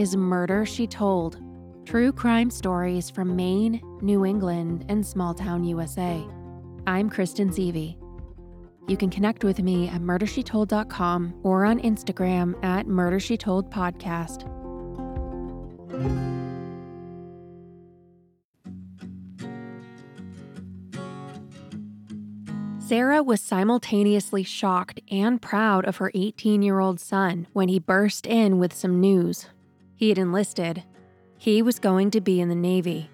is Murder She Told true crime stories from Maine, New England, and small town USA. I'm Kristen Seavey. You can connect with me at murdershetold.com or on Instagram at murdershetoldpodcast. Podcast. Sarah was simultaneously shocked and proud of her 18 year old son when he burst in with some news. He had enlisted. He was going to be in the Navy.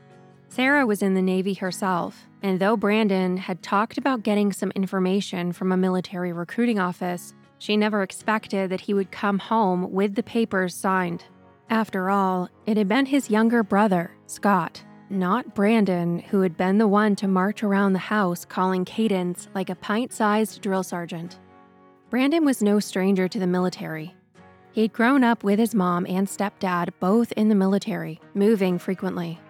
Sarah was in the Navy herself, and though Brandon had talked about getting some information from a military recruiting office, she never expected that he would come home with the papers signed. After all, it had been his younger brother, Scott, not Brandon, who had been the one to march around the house calling cadence like a pint sized drill sergeant. Brandon was no stranger to the military. He'd grown up with his mom and stepdad both in the military, moving frequently.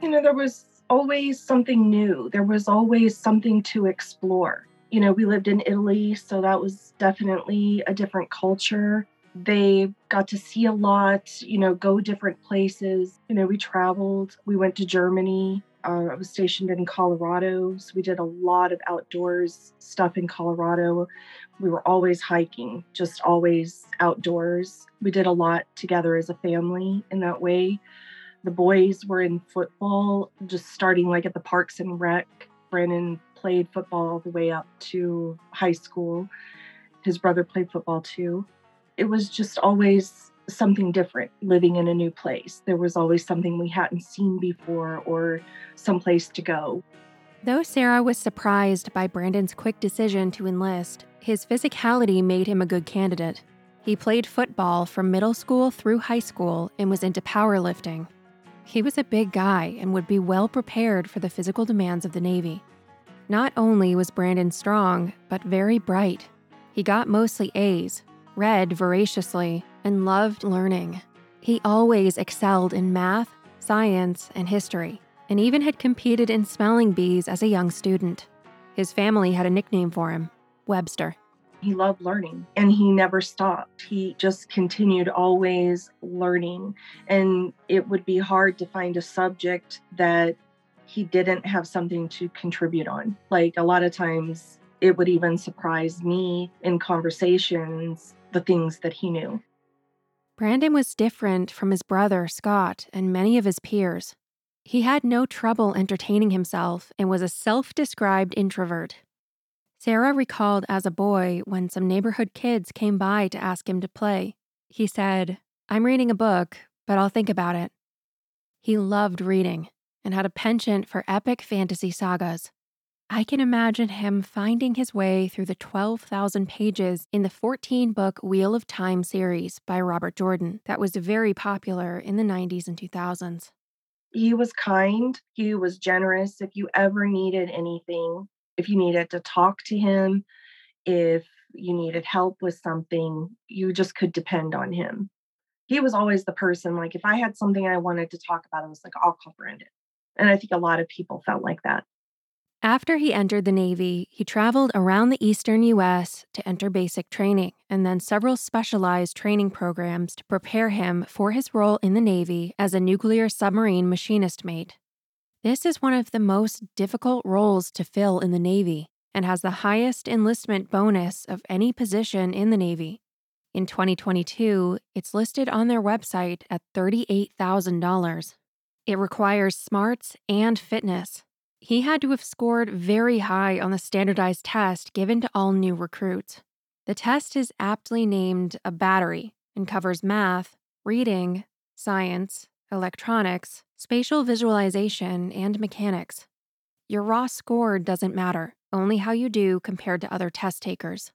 You know, there was always something new, there was always something to explore. You know, we lived in Italy, so that was definitely a different culture they got to see a lot, you know, go different places. You know, we traveled, we went to Germany. Uh, I was stationed in Colorado. So we did a lot of outdoors stuff in Colorado. We were always hiking, just always outdoors. We did a lot together as a family in that way. The boys were in football, just starting like at the Parks and Rec. Brandon played football all the way up to high school. His brother played football too it was just always something different living in a new place. There was always something we hadn't seen before or some place to go. Though Sarah was surprised by Brandon's quick decision to enlist, his physicality made him a good candidate. He played football from middle school through high school and was into powerlifting. He was a big guy and would be well prepared for the physical demands of the Navy. Not only was Brandon strong, but very bright. He got mostly A's, read voraciously, and loved learning. He always excelled in math, science, and history, and even had competed in spelling bees as a young student. His family had a nickname for him Webster. He loved learning and he never stopped. He just continued always learning. And it would be hard to find a subject that he didn't have something to contribute on. Like a lot of times, it would even surprise me in conversations the things that he knew. Brandon was different from his brother, Scott, and many of his peers. He had no trouble entertaining himself and was a self described introvert. Sarah recalled as a boy when some neighborhood kids came by to ask him to play. He said, I'm reading a book, but I'll think about it. He loved reading and had a penchant for epic fantasy sagas. I can imagine him finding his way through the 12,000 pages in the 14 book Wheel of Time series by Robert Jordan that was very popular in the 90s and 2000s. He was kind, he was generous. If you ever needed anything, if you needed to talk to him, if you needed help with something, you just could depend on him. He was always the person, like, if I had something I wanted to talk about, I was like, I'll call Brandon. And I think a lot of people felt like that. After he entered the Navy, he traveled around the eastern U.S. to enter basic training and then several specialized training programs to prepare him for his role in the Navy as a nuclear submarine machinist mate. This is one of the most difficult roles to fill in the Navy and has the highest enlistment bonus of any position in the Navy. In 2022, it's listed on their website at $38,000. It requires smarts and fitness, he had to have scored very high on the standardized test given to all new recruits. The test is aptly named a battery and covers math, reading, science, electronics, spatial visualization, and mechanics. Your raw score doesn't matter, only how you do compared to other test takers.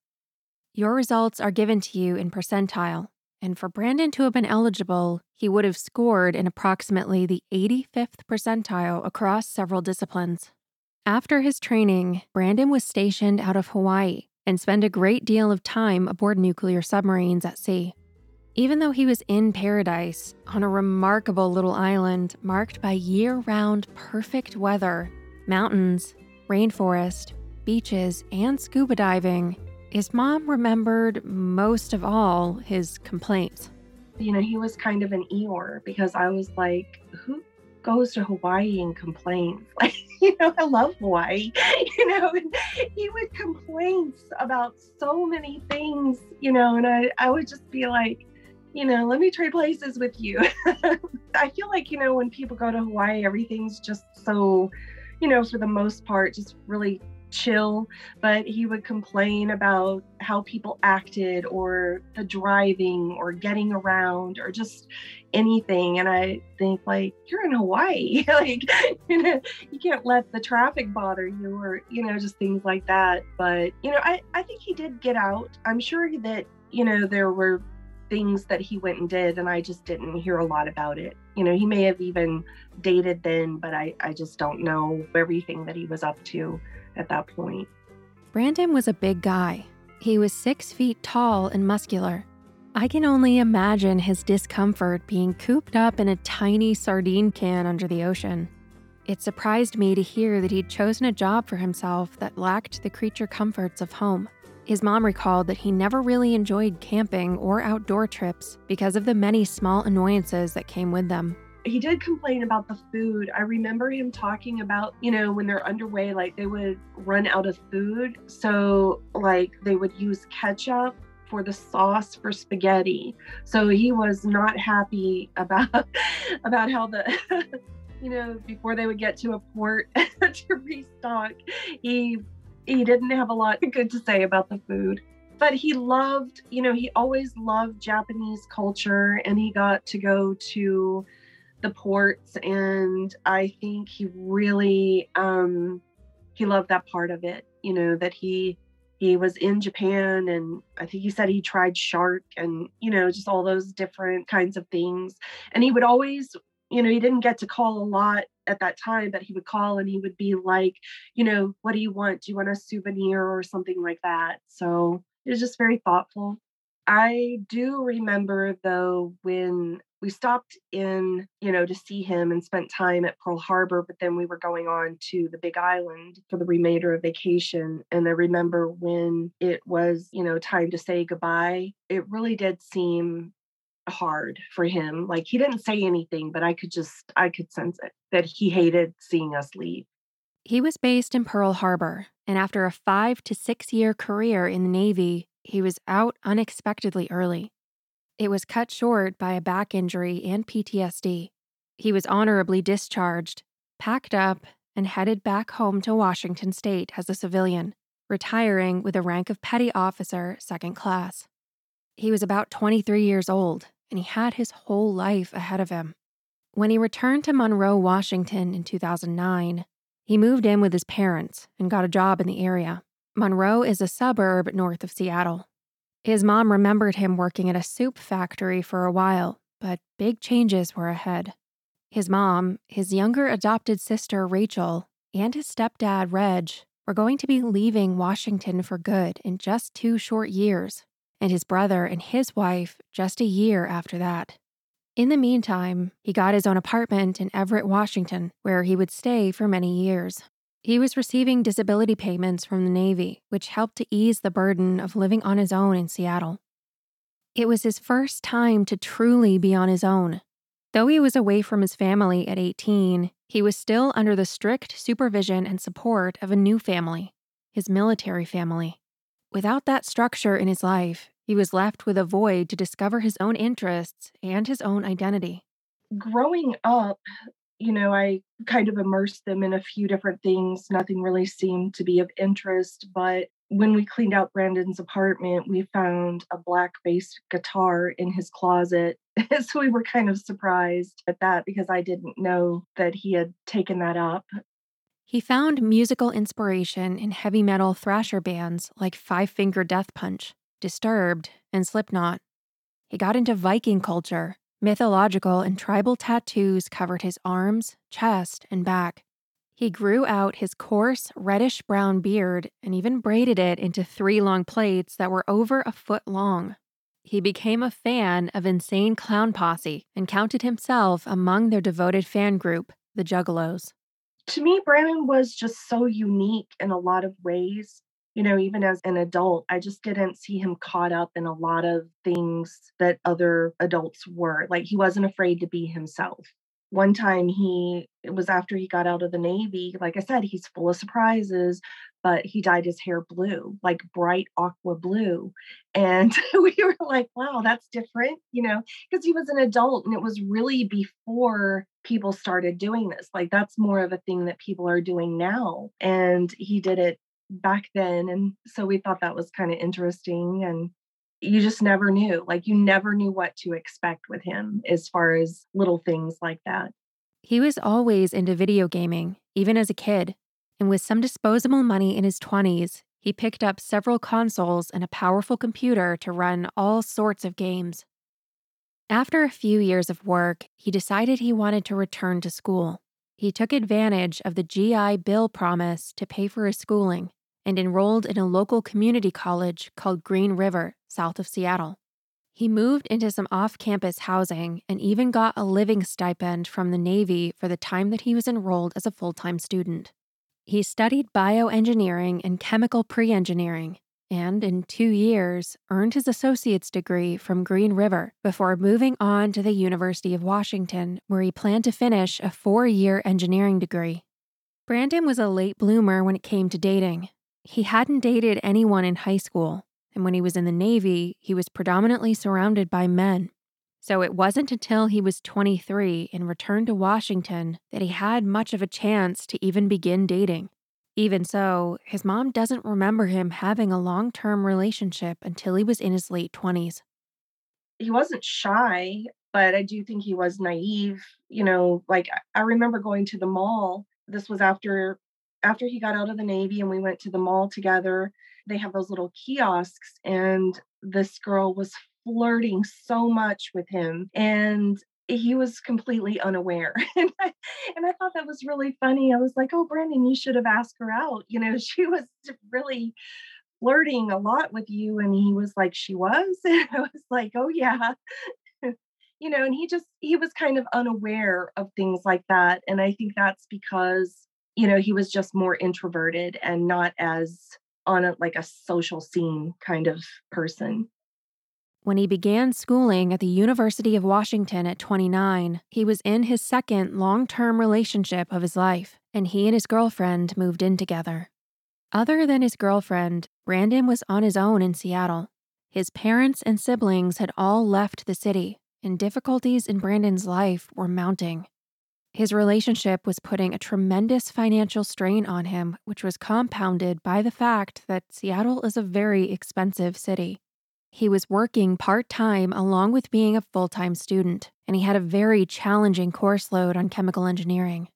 Your results are given to you in percentile, and for Brandon to have been eligible, he would have scored in approximately the 85th percentile across several disciplines. After his training, Brandon was stationed out of Hawaii and spent a great deal of time aboard nuclear submarines at sea. Even though he was in paradise, on a remarkable little island marked by year round perfect weather, mountains, rainforest, beaches, and scuba diving, his mom remembered most of all his complaints. you know, he was kind of an Eeyore because I was like, who goes to Hawaii and complains? Like, you know, I love Hawaii, you know, and he would complain about so many things, you know, and I, I would just be like, you know, let me trade places with you. I feel like, you know, when people go to Hawaii, everything's just so, you know, for the most part, just really chill, but he would complain about how people acted or the driving or getting around or just anything. And I think like you're in Hawaii. like you know, you can't let the traffic bother you or, you know, just things like that. But, you know, I, I think he did get out. I'm sure that, you know, there were things that he went and did and I just didn't hear a lot about it. You know, he may have even dated then, but I, I just don't know everything that he was up to at that point. Brandon was a big guy. He was six feet tall and muscular. I can only imagine his discomfort being cooped up in a tiny sardine can under the ocean. It surprised me to hear that he'd chosen a job for himself that lacked the creature comforts of home. His mom recalled that he never really enjoyed camping or outdoor trips because of the many small annoyances that came with them he did complain about the food. I remember him talking about, you know, when they're underway, like they would run out of food. So, like, they would use ketchup for the sauce for spaghetti. So he was not happy about about how the you know before they would get to a port to restock he he didn't have a lot good to say about the food but he loved you know he always loved japanese culture and he got to go to the ports and i think he really um he loved that part of it you know that he he was in japan and i think he said he tried shark and you know just all those different kinds of things. And he would always you know he didn't get to call a lot at that time but he would call and he would be like you know what do you want? Do you want a souvenir or something like that? So it was just very thoughtful. I do remember though when we stopped in, you know, to see him and spent time at Pearl Harbor, but then we were going on to the Big Island for the remainder of vacation. And I remember when it was, you know, time to say goodbye, it really did seem hard for him. Like he didn't say anything, but I could just, I could sense it that he hated seeing us leave. He was based in Pearl Harbor, and after a five to six year career in the Navy, he was out unexpectedly early. It was cut short by a back injury and PTSD. He was honorably discharged, packed up, and headed back home to Washington State as a civilian, retiring with the rank of petty officer, second class. He was about 23 years old, and he had his whole life ahead of him. When he returned to Monroe, Washington in 2009, he moved in with his parents and got a job in the area. Monroe is a suburb north of Seattle. His mom remembered him working at a soup factory for a while, but big changes were ahead. His mom, his younger adopted sister Rachel, and his stepdad Reg were going to be leaving Washington for good in just two short years, and his brother and his wife just a year after that. In the meantime, he got his own apartment in Everett, Washington, where he would stay for many years. He was receiving disability payments from the Navy, which helped to ease the burden of living on his own in Seattle. It was his first time to truly be on his own. Though he was away from his family at 18, he was still under the strict supervision and support of a new family, his military family. Without that structure in his life, he was left with a void to discover his own interests and his own identity. Growing up, you know, I kind of immersed them in a few different things. Nothing really seemed to be of interest. But when we cleaned out Brandon's apartment, we found a black bass guitar in his closet. so we were kind of surprised at that because I didn't know that he had taken that up. He found musical inspiration in heavy metal thrasher bands like Five Finger Death Punch, Disturbed, and Slipknot. He got into Viking culture Mythological and tribal tattoos covered his arms, chest, and back. He grew out his coarse, reddish brown beard and even braided it into three long plaits that were over a foot long. He became a fan of Insane Clown Posse and counted himself among their devoted fan group, the Juggalos. To me, Brandon was just so unique in a lot of ways you know, even as an adult, I just didn't see him caught up in a lot of things that other adults were. Like he wasn't afraid to be himself. One time he, it was after he got out of the Navy. Like I said, he's full of surprises, but he dyed his hair blue, like bright aqua blue. And we were like, wow, that's different, you know, because he was an adult and it was really before people started doing this. Like that's more of a thing that people are doing now. And he did it back then. And so we thought that was kind of interesting. And you just never knew, like, you never knew what to expect with him as far as little things like that. He was always into video gaming, even as a kid and with some disposable money in his 20s, he picked up several consoles and a powerful computer to run all sorts of games. After a few years of work, he decided he wanted to return to school. He took advantage of the GI Bill promise to pay for his schooling and enrolled in a local community college called Green River, south of Seattle. He moved into some off campus housing and even got a living stipend from the Navy for the time that he was enrolled as a full time student. He studied bioengineering and chemical pre engineering, and in two years earned his associate's degree from Green River before moving on to the University of Washington, where he planned to finish a four year engineering degree. Brandon was a late bloomer when it came to dating. He hadn't dated anyone in high school, and when he was in the Navy, he was predominantly surrounded by men. So it wasn't until he was 23 and returned to Washington that he had much of a chance to even begin dating. Even so, his mom doesn't remember him having a long term relationship until he was in his late 20s. He wasn't shy, but I do think he was naive. You know, like I remember going to the mall. This was after after he got out of the Navy and we went to the mall together. They have those little kiosks, and this girl was flirting so much with him and he was completely unaware. And I, and I thought that was really funny. I was like oh brandon you should have asked her out. You know she was really flirting a lot with you and he was like she was? And i was like oh yeah. You know and he just he was kind of unaware of things like that. And i think that's because you know he was just more introverted and not as on a like a social scene kind of person when he began schooling at the University of Washington at 29, he was in his second long term relationship of his life, and he and his girlfriend moved in together. Other than his girlfriend, Brandon was on his own in Seattle. His parents and siblings had all left the city, and difficulties in Brandon's life were mounting. His relationship was putting a tremendous financial strain on him, which was compounded by the fact that Seattle is a very expensive city. He was working part time along with being a full time student, and he had a very challenging course load on chemical engineering.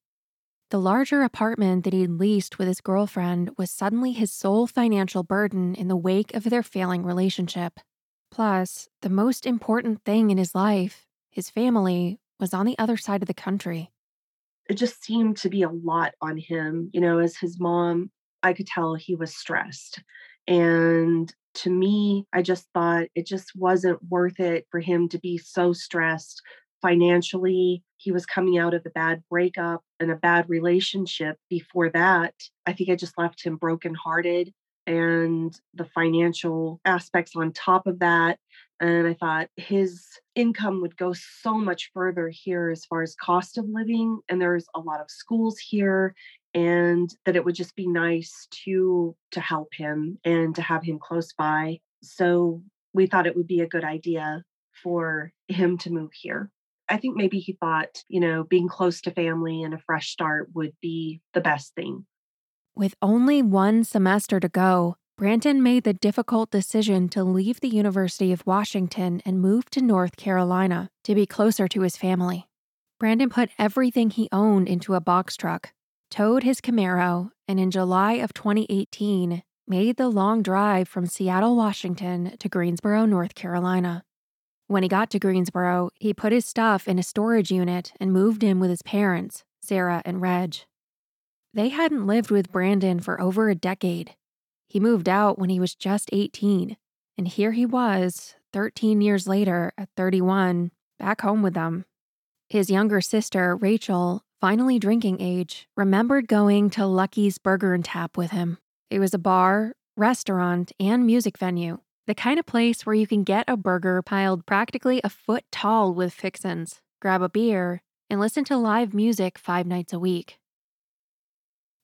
The larger apartment that he'd leased with his girlfriend was suddenly his sole financial burden in the wake of their failing relationship. Plus, the most important thing in his life, his family, was on the other side of the country. It just seemed to be a lot on him. You know, as his mom, I could tell he was stressed. And to me, I just thought it just wasn't worth it for him to be so stressed financially. He was coming out of a bad breakup and a bad relationship before that. I think I just left him brokenhearted and the financial aspects on top of that. And I thought his income would go so much further here as far as cost of living. And there's a lot of schools here and that it would just be nice to to help him and to have him close by so we thought it would be a good idea for him to move here i think maybe he thought you know being close to family and a fresh start would be the best thing with only one semester to go Brandon made the difficult decision to leave the University of Washington and move to North Carolina to be closer to his family. Brandon put everything he owned into a box truck towed his Camaro, and in July of 2018, made the long drive from Seattle, Washington to Greensboro, North Carolina. When he got to Greensboro, he put his stuff in a storage unit and moved in with his parents, Sarah and Reg. They hadn't lived with Brandon for over a decade. He moved out when he was just 18, and here he was, 13 years later, at 31, back home with them. His younger sister, Rachel, finally drinking age, remembered going to Lucky's Burger and Tap with him. It was a bar restaurant, and music venue. The kind of place where you can get a burger piled practically a foot tall with fixins, grab a beer, and listen to live music five nights a week.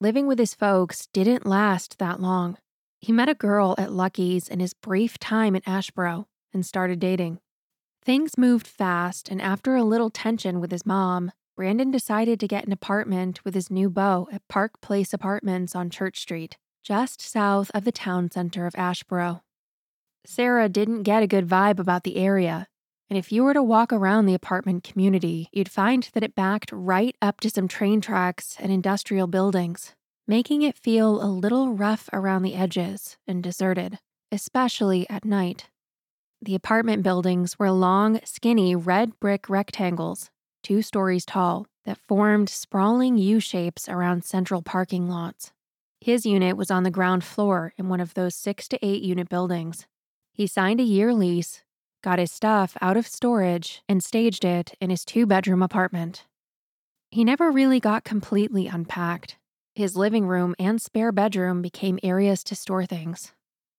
Living with his folks didn't last that long. He met a girl at Lucky's in his brief time in Asheboro and started dating. Things moved fast, and after a little tension with his mom, Brandon decided to get an apartment with his new beau at Park Place Apartments on Church Street, just south of the town center of Asheboro. Sarah didn't get a good vibe about the area, and if you were to walk around the apartment community, you'd find that it backed right up to some train tracks and industrial buildings, making it feel a little rough around the edges and deserted, especially at night. The apartment buildings were long, skinny red brick rectangles, two stories tall, that formed sprawling U shapes around central parking lots. His unit was on the ground floor in one of those six to eight unit buildings. He signed a year lease, got his stuff out of storage, and staged it in his two bedroom apartment. He never really got completely unpacked. His living room and spare bedroom became areas to store things.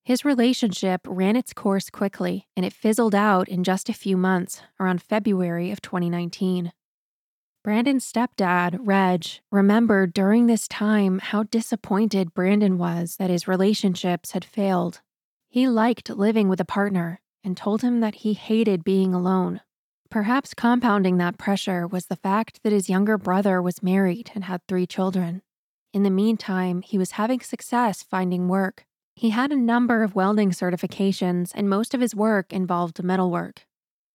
His relationship ran its course quickly, and it fizzled out in just a few months, around February of 2019. Brandon's stepdad, Reg, remembered during this time how disappointed Brandon was that his relationships had failed. He liked living with a partner and told him that he hated being alone. Perhaps compounding that pressure was the fact that his younger brother was married and had three children. In the meantime, he was having success finding work. He had a number of welding certifications, and most of his work involved metalwork.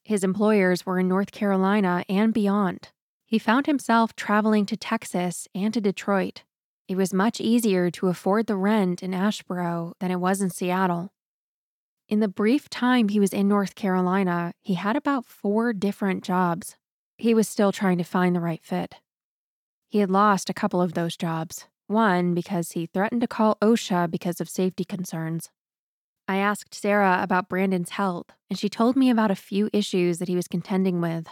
His employers were in North Carolina and beyond. He found himself traveling to Texas and to Detroit. It was much easier to afford the rent in Asheboro than it was in Seattle. In the brief time he was in North Carolina, he had about four different jobs. He was still trying to find the right fit. He had lost a couple of those jobs, one because he threatened to call OSHA because of safety concerns. I asked Sarah about Brandon's health, and she told me about a few issues that he was contending with.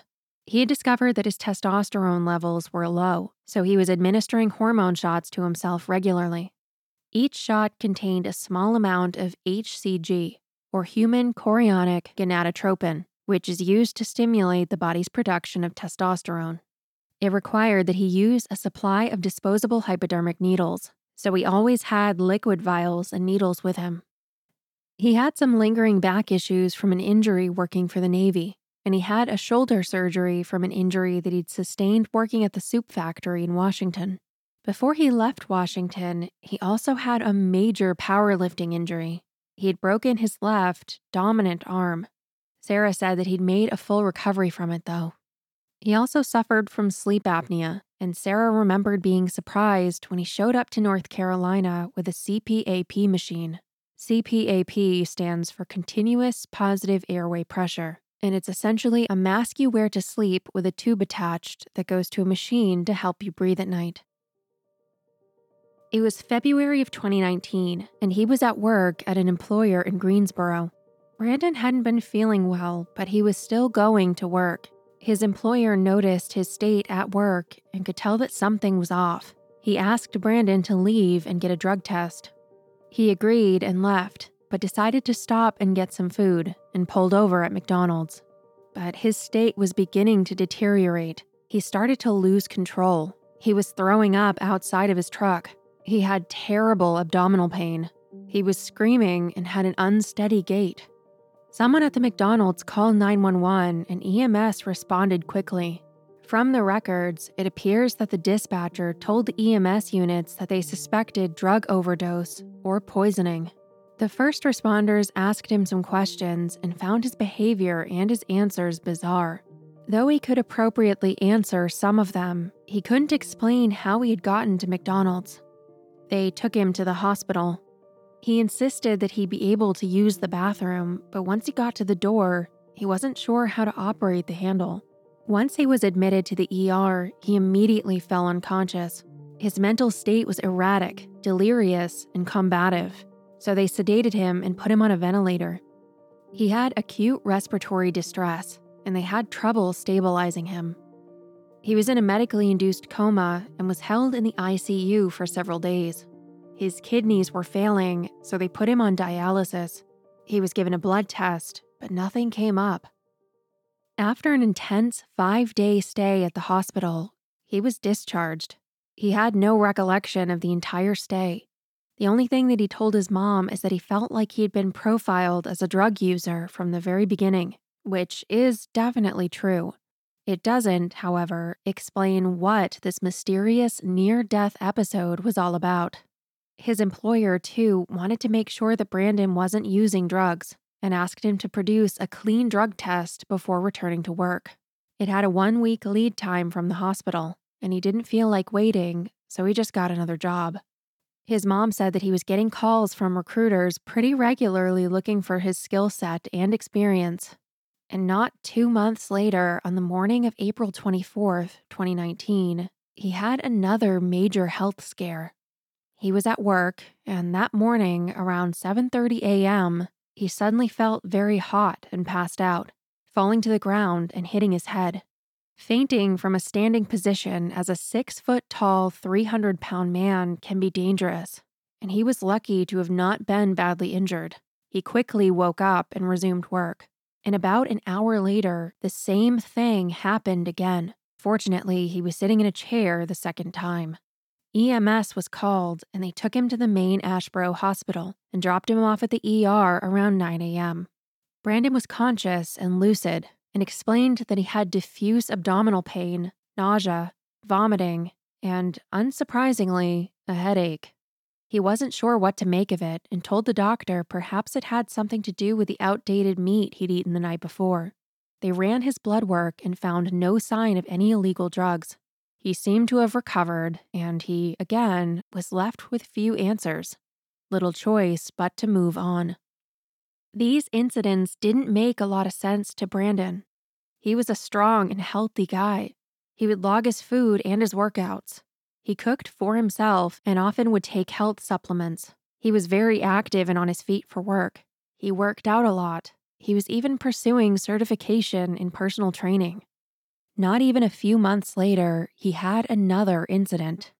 He had discovered that his testosterone levels were low, so he was administering hormone shots to himself regularly. Each shot contained a small amount of HCG, or human chorionic gonadotropin, which is used to stimulate the body's production of testosterone. It required that he use a supply of disposable hypodermic needles, so he always had liquid vials and needles with him. He had some lingering back issues from an injury working for the Navy, and he had a shoulder surgery from an injury that he'd sustained working at the soup factory in Washington. Before he left Washington, he also had a major powerlifting injury. He had broken his left, dominant arm. Sarah said that he'd made a full recovery from it, though. He also suffered from sleep apnea, and Sarah remembered being surprised when he showed up to North Carolina with a CPAP machine. CPAP stands for Continuous Positive Airway Pressure, and it's essentially a mask you wear to sleep with a tube attached that goes to a machine to help you breathe at night. It was February of 2019, and he was at work at an employer in Greensboro. Brandon hadn't been feeling well, but he was still going to work. His employer noticed his state at work and could tell that something was off. He asked Brandon to leave and get a drug test. He agreed and left, but decided to stop and get some food and pulled over at McDonald's. But his state was beginning to deteriorate. He started to lose control. He was throwing up outside of his truck. He had terrible abdominal pain. He was screaming and had an unsteady gait. Someone at the McDonald's called 911 and EMS responded quickly. From the records, it appears that the dispatcher told the EMS units that they suspected drug overdose or poisoning. The first responders asked him some questions and found his behavior and his answers bizarre. Though he could appropriately answer some of them, he couldn't explain how he had gotten to McDonald's. They took him to the hospital, he insisted that he be able to use the bathroom, but once he got to the door, he wasn't sure how to operate the handle. Once he was admitted to the ER, he immediately fell unconscious. His mental state was erratic, delirious, and combative, so they sedated him and put him on a ventilator. He had acute respiratory distress, and they had trouble stabilizing him. He was in a medically induced coma and was held in the ICU for several days. His kidneys were failing, so they put him on dialysis. He was given a blood test, but nothing came up. After an intense five day stay at the hospital, he was discharged. He had no recollection of the entire stay. The only thing that he told his mom is that he felt like he had been profiled as a drug user from the very beginning, which is definitely true. It doesn't, however, explain what this mysterious near death episode was all about. His employer, too, wanted to make sure that Brandon wasn't using drugs and asked him to produce a clean drug test before returning to work. It had a one week lead time from the hospital, and he didn't feel like waiting, so he just got another job. His mom said that he was getting calls from recruiters pretty regularly looking for his skill set and experience, and not two months later, on the morning of April 24th, 2019, he had another major health scare. He was at work, and that morning, around 7:30 a.m., he suddenly felt very hot and passed out, falling to the ground and hitting his head. Fainting from a standing position as a six foot tall, 300 pound man can be dangerous, and he was lucky to have not been badly injured. He quickly woke up and resumed work. And about an hour later, the same thing happened again. Fortunately, he was sitting in a chair the second time. EMS was called and they took him to the main Asheboro hospital and dropped him off at the ER around 9 a.m. Brandon was conscious and lucid and explained that he had diffuse abdominal pain, nausea, vomiting, and, unsurprisingly, a headache. He wasn't sure what to make of it and told the doctor perhaps it had something to do with the outdated meat he'd eaten the night before. They ran his blood work and found no sign of any illegal drugs. He seemed to have recovered, and he, again, was left with few answers. Little choice but to move on. These incidents didn't make a lot of sense to Brandon. He was a strong and healthy guy. He would log his food and his workouts. He cooked for himself and often would take health supplements. He was very active and on his feet for work. He worked out a lot. He was even pursuing certification in personal training. Not even a few months later, he had another incident.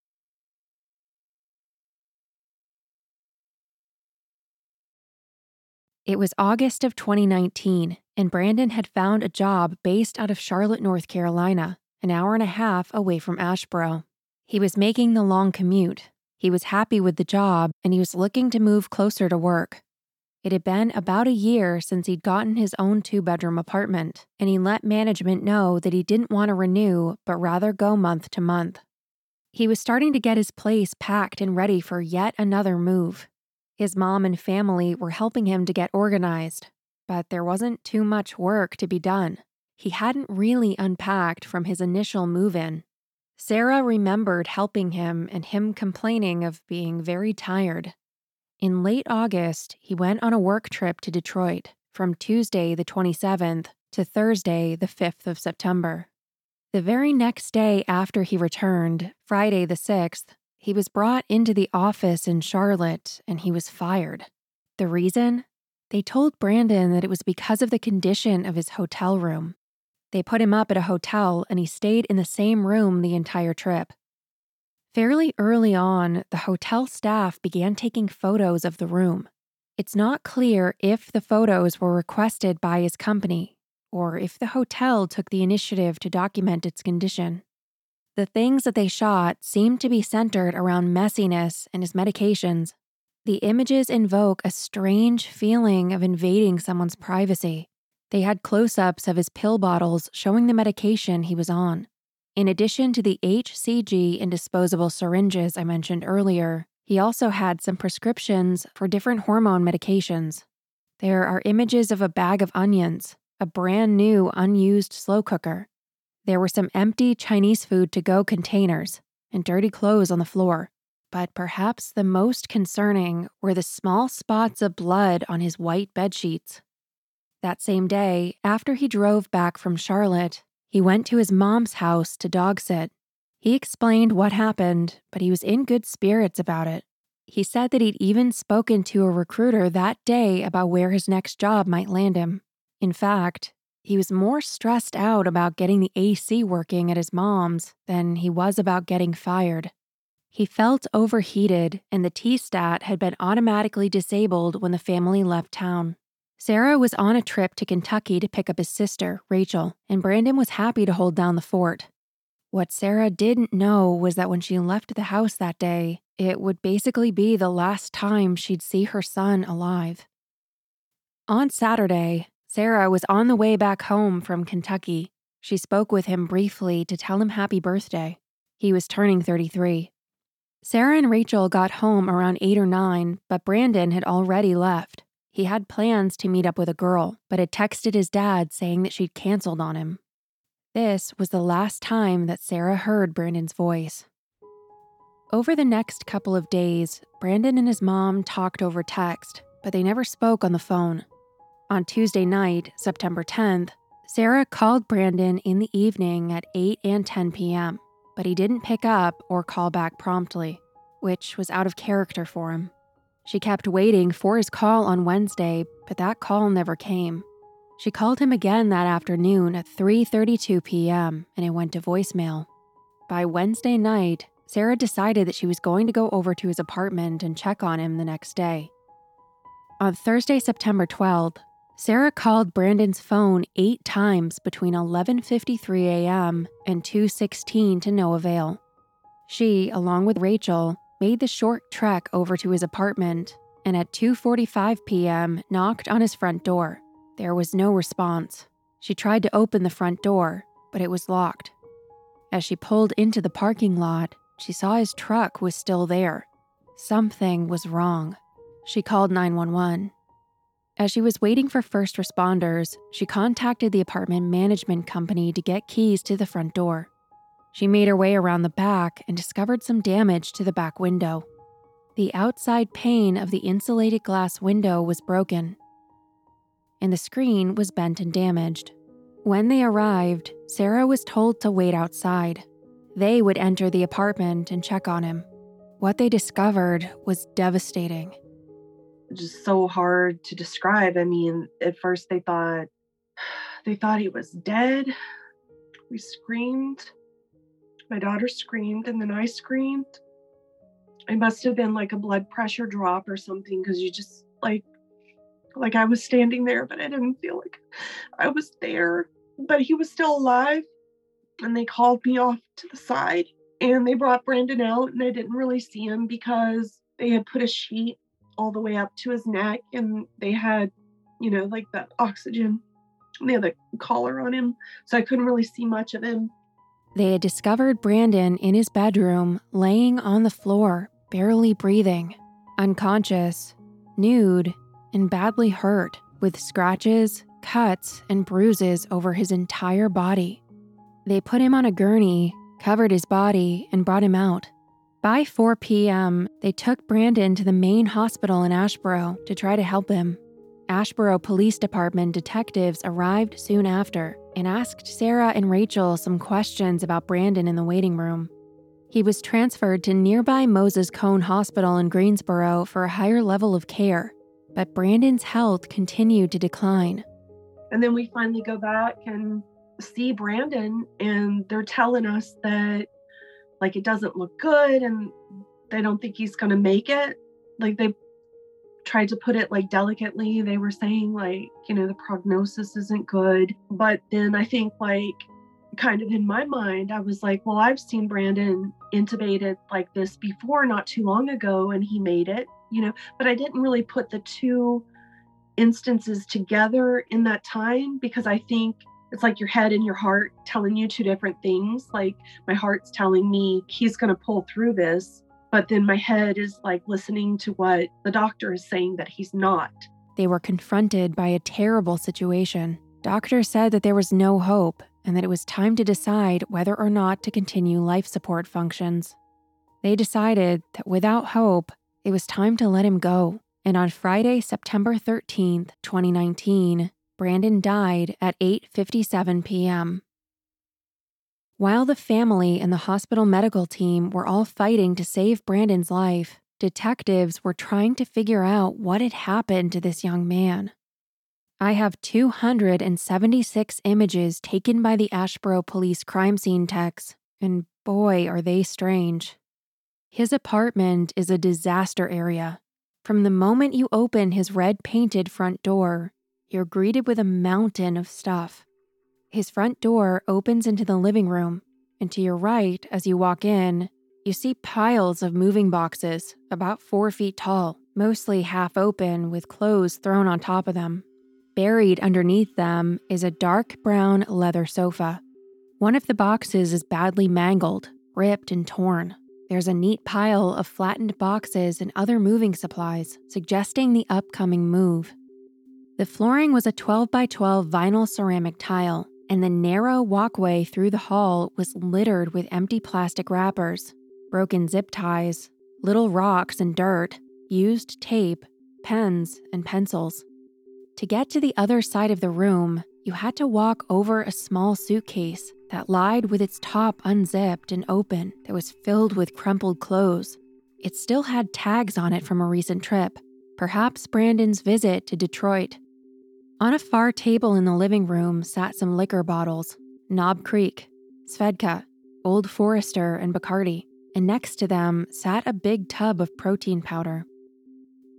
It was August of 2019, and Brandon had found a job based out of Charlotte, North Carolina, an hour and a half away from Asheboro. He was making the long commute. He was happy with the job and he was looking to move closer to work. It had been about a year since he'd gotten his own two bedroom apartment, and he let management know that he didn't want to renew, but rather go month to month. He was starting to get his place packed and ready for yet another move. His mom and family were helping him to get organized, but there wasn't too much work to be done. He hadn't really unpacked from his initial move in. Sarah remembered helping him and him complaining of being very tired. In late August, he went on a work trip to Detroit from Tuesday, the 27th, to Thursday, the 5th of September. The very next day after he returned, Friday the 6th, he was brought into the office in Charlotte and he was fired. The reason? They told Brandon that it was because of the condition of his hotel room. They put him up at a hotel and he stayed in the same room the entire trip. Fairly early on, the hotel staff began taking photos of the room. It's not clear if the photos were requested by his company or if the hotel took the initiative to document its condition. The things that they shot seemed to be centered around messiness and his medications. The images invoke a strange feeling of invading someone's privacy. They had close ups of his pill bottles showing the medication he was on. In addition to the HCG and disposable syringes I mentioned earlier, he also had some prescriptions for different hormone medications. There are images of a bag of onions, a brand new unused slow cooker. There were some empty Chinese food to go containers and dirty clothes on the floor. But perhaps the most concerning were the small spots of blood on his white bed sheets. That same day, after he drove back from Charlotte, he went to his mom's house to dog sit. He explained what happened, but he was in good spirits about it. He said that he'd even spoken to a recruiter that day about where his next job might land him. In fact, he was more stressed out about getting the AC working at his mom's than he was about getting fired. He felt overheated, and the T stat had been automatically disabled when the family left town. Sarah was on a trip to Kentucky to pick up his sister, Rachel, and Brandon was happy to hold down the fort. What Sarah didn't know was that when she left the house that day, it would basically be the last time she'd see her son alive. On Saturday, Sarah was on the way back home from Kentucky. She spoke with him briefly to tell him happy birthday. He was turning 33. Sarah and Rachel got home around 8 or 9, but Brandon had already left. He had plans to meet up with a girl, but had texted his dad saying that she'd canceled on him. This was the last time that Sarah heard Brandon's voice. Over the next couple of days, Brandon and his mom talked over text, but they never spoke on the phone. On Tuesday night, September 10th, Sarah called Brandon in the evening at 8 and 10 p.m but he didn't pick up or call back promptly, which was out of character for him. She kept waiting for his call on Wednesday, but that call never came. She called him again that afternoon at 3:32 p.m. and it went to voicemail. By Wednesday night, Sarah decided that she was going to go over to his apartment and check on him the next day. On Thursday, September 12th, Sarah called Brandon's phone 8 times between 11:53 a.m. and 2:16 to no avail. She, along with Rachel, made the short trek over to his apartment and at 2:45 p.m. knocked on his front door. There was no response. She tried to open the front door, but it was locked. As she pulled into the parking lot, she saw his truck was still there. Something was wrong. She called 911. As she was waiting for first responders, she contacted the apartment management company to get keys to the front door. She made her way around the back and discovered some damage to the back window. The outside pane of the insulated glass window was broken, and the screen was bent and damaged. When they arrived, Sarah was told to wait outside. They would enter the apartment and check on him. What they discovered was devastating just so hard to describe. I mean, at first they thought they thought he was dead. We screamed. My daughter screamed and then I screamed. It must have been like a blood pressure drop or something because you just like like I was standing there, but I didn't feel like I was there. But he was still alive. And they called me off to the side and they brought Brandon out and I didn't really see him because they had put a sheet all the way up to his neck and they had you know like the oxygen and they had the collar on him so i couldn't really see much of him they had discovered brandon in his bedroom laying on the floor barely breathing unconscious nude and badly hurt with scratches cuts and bruises over his entire body they put him on a gurney covered his body and brought him out by 4 p.m., they took Brandon to the main hospital in Asheboro to try to help him. Asheboro Police Department detectives arrived soon after and asked Sarah and Rachel some questions about Brandon in the waiting room. He was transferred to nearby Moses Cone Hospital in Greensboro for a higher level of care, but Brandon's health continued to decline. And then we finally go back and see Brandon, and they're telling us that like it doesn't look good and they don't think he's going to make it like they tried to put it like delicately. They were saying like you know the prognosis isn't good. But then i think like kind of in my mind i was like well i've seen brandon intubated like this before not too long ago and he made it you know? But i didn't really put the two instances together in that time because i think it's like your head and your heart telling you two different things. Like my heart's telling me he's going to pull through this, but then my head is like listening to what the doctor is saying that he's not. They were confronted by a terrible situation. Doctors said that there was no hope and that it was time to decide whether or not to continue life support functions. They decided that without hope, it was time to let him go. And on Friday, September 13th, 2019, Brandon died at 8:57 p.m. While the family and the hospital medical team were all fighting to save Brandon's life, detectives were trying to figure out what had happened to this young man. I have 276 images taken by the Asheboro police crime scene techs, and boy, are they strange. His apartment is a disaster area. From the moment you open his red painted front door, you're greeted with a mountain of stuff. His front door opens into the living room, and to your right, as you walk in, you see piles of moving boxes about four feet tall, mostly half open with clothes thrown on top of them. Buried underneath them is a dark brown leather sofa. One of the boxes is badly mangled, ripped, and torn. There's a neat pile of flattened boxes and other moving supplies, suggesting the upcoming move. The flooring was a 12 by 12 vinyl ceramic tile, and the narrow walkway through the hall was littered with empty plastic wrappers, broken zip ties, little rocks and dirt, used tape, pens, and pencils. To get to the other side of the room, you had to walk over a small suitcase that lied with its top unzipped and open that was filled with crumpled clothes. It still had tags on it from a recent trip, perhaps Brandon's visit to Detroit. On a far table in the living room sat some liquor bottles Knob Creek, Svedka, Old Forester, and Bacardi, and next to them sat a big tub of protein powder.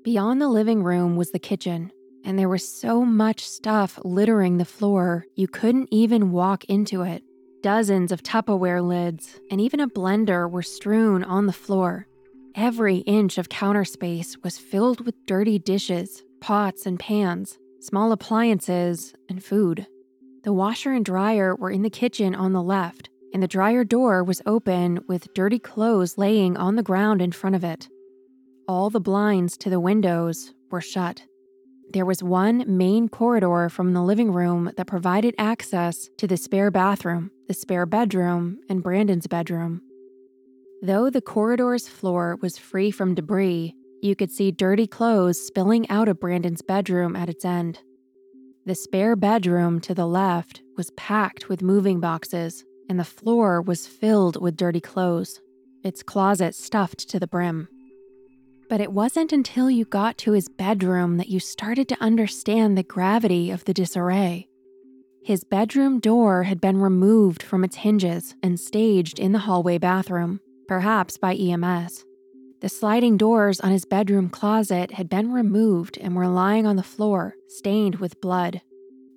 Beyond the living room was the kitchen, and there was so much stuff littering the floor you couldn't even walk into it. Dozens of Tupperware lids and even a blender were strewn on the floor. Every inch of counter space was filled with dirty dishes, pots, and pans, small appliances, and food. The washer and dryer were in the kitchen on the left, and the dryer door was open with dirty clothes laying on the ground in front of it. All the blinds to the windows were shut. There was one main corridor from the living room that provided access to the spare bathroom, the spare bedroom, and Brandon's bedroom. Though the corridor's floor was free from debris, you could see dirty clothes spilling out of Brandon's bedroom at its end. The spare bedroom to the left was packed with moving boxes, and the floor was filled with dirty clothes, its closet stuffed to the brim. But it wasn't until you got to his bedroom that you started to understand the gravity of the disarray. His bedroom door had been removed from its hinges and staged in the hallway bathroom, perhaps by EMS. The sliding doors on his bedroom closet had been removed and were lying on the floor, stained with blood.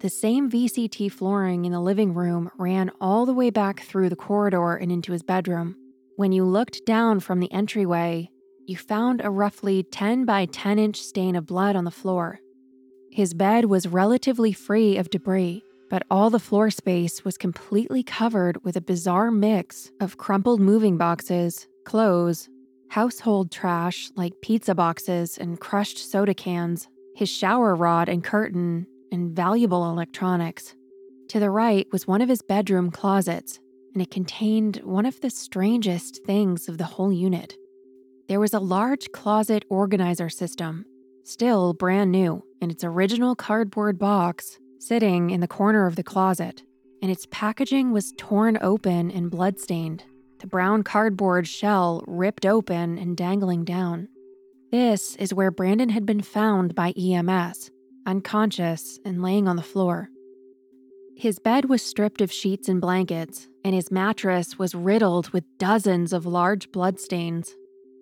The same VCT flooring in the living room ran all the way back through the corridor and into his bedroom. When you looked down from the entryway, you found a roughly 10 by 10 inch stain of blood on the floor. His bed was relatively free of debris, but all the floor space was completely covered with a bizarre mix of crumpled moving boxes, clothes, household trash like pizza boxes and crushed soda cans, his shower rod and curtain, and valuable electronics. To the right was one of his bedroom closets, and it contained one of the strangest things of the whole unit there was a large closet organizer system, still brand new, in its original cardboard box, sitting in the corner of the closet, and its packaging was torn open and bloodstained, the brown cardboard shell ripped open and dangling down. This is where Brandon had been found by EMS, unconscious and laying on the floor. His bed was stripped of sheets and blankets, and his mattress was riddled with dozens of large bloodstains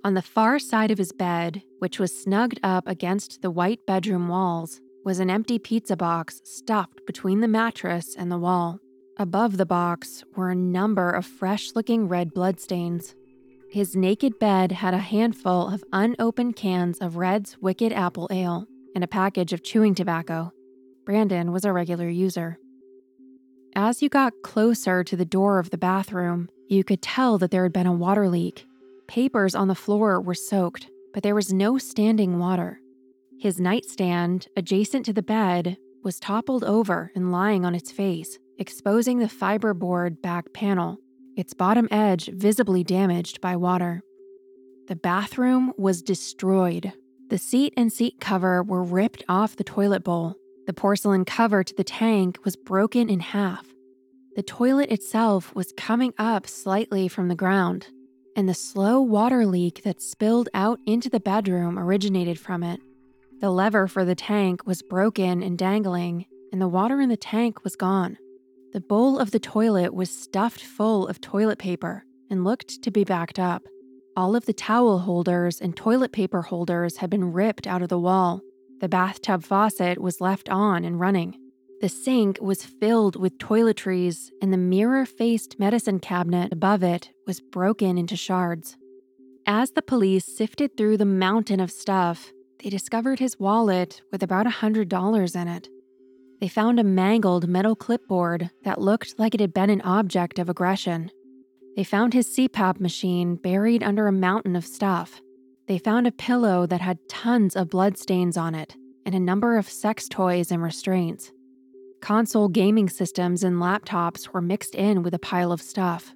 on the far side of his bed, which was snugged up against the white bedroom walls, was an empty pizza box stuffed between the mattress and the wall. Above the box were a number of fresh looking red bloodstains. His naked bed had a handful of unopened cans of Red's Wicked Apple Ale and a package of chewing tobacco. Brandon was a regular user. As you got closer to the door of the bathroom, you could tell that there had been a water leak Papers on the floor were soaked, but there was no standing water. His nightstand, adjacent to the bed, was toppled over and lying on its face, exposing the fiberboard back panel, its bottom edge visibly damaged by water. The bathroom was destroyed. The seat and seat cover were ripped off the toilet bowl. The porcelain cover to the tank was broken in half. The toilet itself was coming up slightly from the ground, and the slow water leak that spilled out into the bedroom originated from it. The lever for the tank was broken and dangling, and the water in the tank was gone. The bowl of the toilet was stuffed full of toilet paper and looked to be backed up. All of the towel holders and toilet paper holders had been ripped out of the wall. The bathtub faucet was left on and running. The sink was filled with toiletries, and the mirror faced medicine cabinet above it was broken into shards. As the police sifted through the mountain of stuff, they discovered his wallet with about a $100 in it. They found a mangled metal clipboard that looked like it had been an object of aggression. They found his CPAP machine buried under a mountain of stuff. They found a pillow that had tons of bloodstains on it and a number of sex toys and restraints. Console gaming systems and laptops were mixed in with a pile of stuff.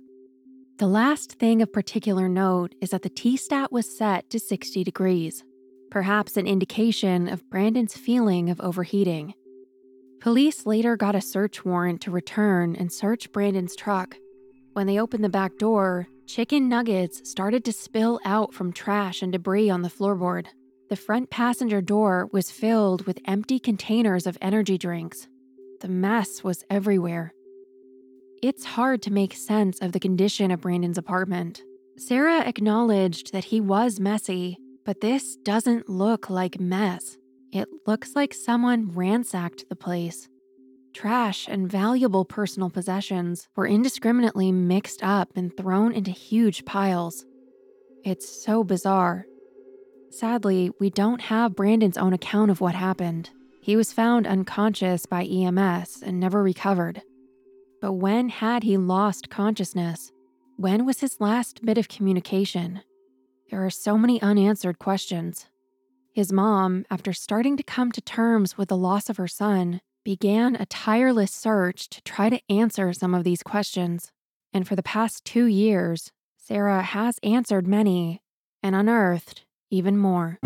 The last thing of particular note is that the T stat was set to 60 degrees, perhaps an indication of Brandon's feeling of overheating. Police later got a search warrant to return and search Brandon's truck. When they opened the back door, chicken nuggets started to spill out from trash and debris on the floorboard. The front passenger door was filled with empty containers of energy drinks. The mess was everywhere. It's hard to make sense of the condition of Brandon's apartment. Sarah acknowledged that he was messy, but this doesn't look like mess. It looks like someone ransacked the place. Trash and valuable personal possessions were indiscriminately mixed up and thrown into huge piles. It's so bizarre. Sadly, we don't have Brandon's own account of what happened. He was found unconscious by EMS and never recovered. But when had he lost consciousness? When was his last bit of communication? There are so many unanswered questions. His mom, after starting to come to terms with the loss of her son, began a tireless search to try to answer some of these questions. And for the past two years, Sarah has answered many and unearthed even more.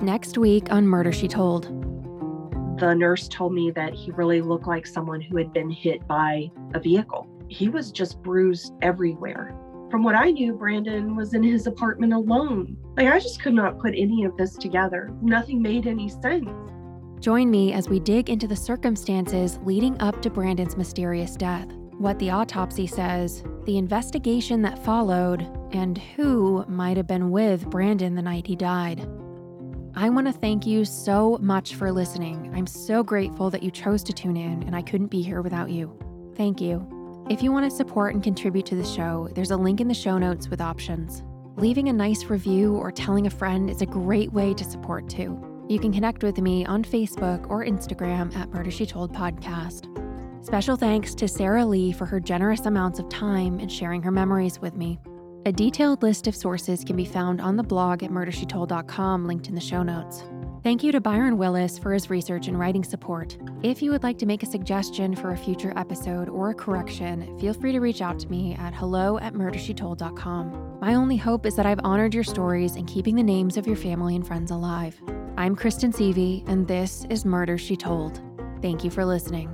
Next week on Murder She Told. The nurse told me that he really looked like someone who had been hit by a vehicle. He was just bruised everywhere. From what I knew, Brandon was in his apartment alone. Like, I just could not put any of this together. Nothing made any sense. Join me as we dig into the circumstances leading up to Brandon's mysterious death, what the autopsy says, the investigation that followed, and who might have been with Brandon the night he died. I want to thank you so much for listening. I'm so grateful that you chose to tune in, and I couldn't be here without you. Thank you. If you want to support and contribute to the show, there's a link in the show notes with options. Leaving a nice review or telling a friend is a great way to support too. You can connect with me on Facebook or Instagram at Murder She Told Podcast. Special thanks to Sarah Lee for her generous amounts of time and sharing her memories with me. A detailed list of sources can be found on the blog at murdershetold.com, linked in the show notes. Thank you to Byron Willis for his research and writing support. If you would like to make a suggestion for a future episode or a correction, feel free to reach out to me at hello at murdershetold.com. My only hope is that I've honored your stories and keeping the names of your family and friends alive. I'm Kristen Seavey, and this is Murder She Told. Thank you for listening.